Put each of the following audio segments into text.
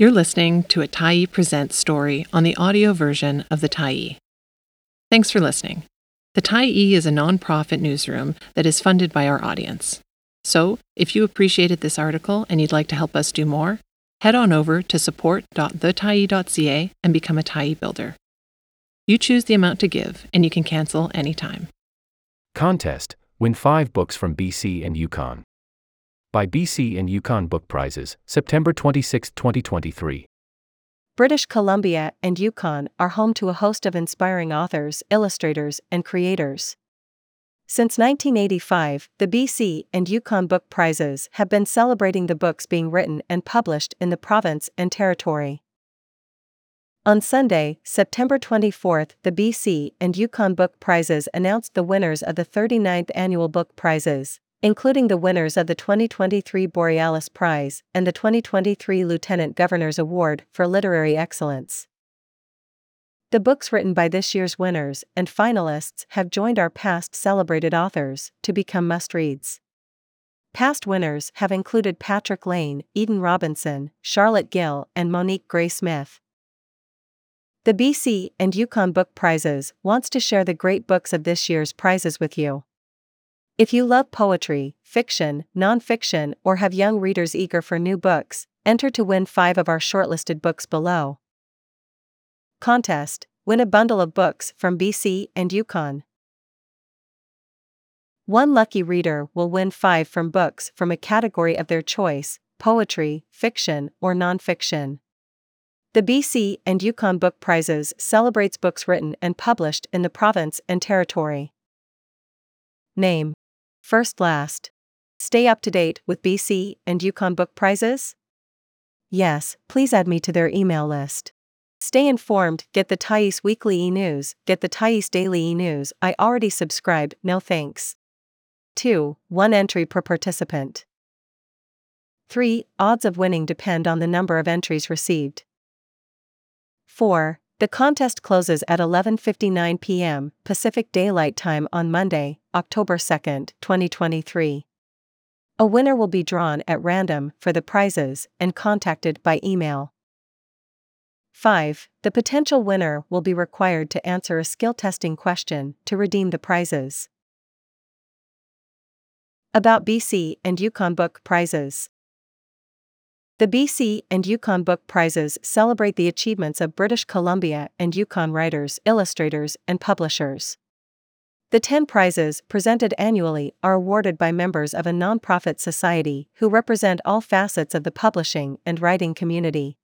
You're listening to a Tyee Presents story on the audio version of the Tyee. Thanks for listening. The Tyee is a nonprofit newsroom that is funded by our audience. So, if you appreciated this article and you'd like to help us do more, head on over to support.thetyee.ca and become a Tyee builder. You choose the amount to give, and you can cancel anytime. Contest Win five books from BC and Yukon. By BC and Yukon Book Prizes, September 26, 2023. British Columbia and Yukon are home to a host of inspiring authors, illustrators, and creators. Since 1985, the BC and Yukon Book Prizes have been celebrating the books being written and published in the province and territory. On Sunday, September 24th, the BC and Yukon Book Prizes announced the winners of the 39th Annual Book Prizes, including the winners of the 2023 Borealis Prize and the 2023 Lieutenant Governor's Award for Literary Excellence. The books written by this year's winners and finalists have joined our past celebrated authors to become must reads. Past winners have included Patrick Lane, Eden Robinson, Charlotte Gill, and Monique Gray Smith. The BC and Yukon Book Prizes wants to share the great books of this year's prizes with you. If you love poetry, fiction, nonfiction, or have young readers eager for new books, enter to win five of our shortlisted books below. Contest Win a bundle of books from BC and Yukon. One lucky reader will win five from books from a category of their choice poetry, fiction, or nonfiction. The BC and Yukon Book Prizes celebrates books written and published in the province and territory. Name First Last. Stay up to date with BC and Yukon Book Prizes? Yes, please add me to their email list. Stay informed, get the Tyee's Weekly e News, get the Tyee's Daily e News. I already subscribed, no thanks. 2. One entry per participant. 3. Odds of winning depend on the number of entries received. 4. The contest closes at 11:59 p.m. Pacific Daylight Time on Monday, October 2, 2023. A winner will be drawn at random for the prizes and contacted by email. 5. The potential winner will be required to answer a skill testing question to redeem the prizes. About BC and Yukon Book Prizes. The BC and Yukon Book Prizes celebrate the achievements of British Columbia and Yukon writers, illustrators, and publishers. The 10 prizes, presented annually, are awarded by members of a nonprofit society who represent all facets of the publishing and writing community.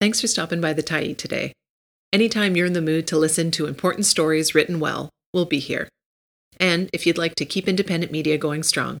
Thanks for stopping by the Tyee today. Anytime you're in the mood to listen to important stories written well, we'll be here. And if you'd like to keep independent media going strong,